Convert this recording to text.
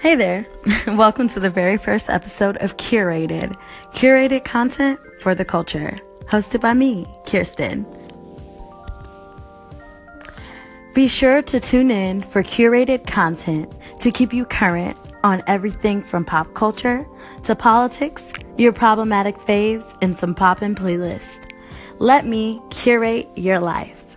Hey there. Welcome to the very first episode of Curated, curated content for the culture, hosted by me, Kirsten. Be sure to tune in for curated content to keep you current on everything from pop culture to politics, your problematic faves, and some poppin' playlists. Let me curate your life.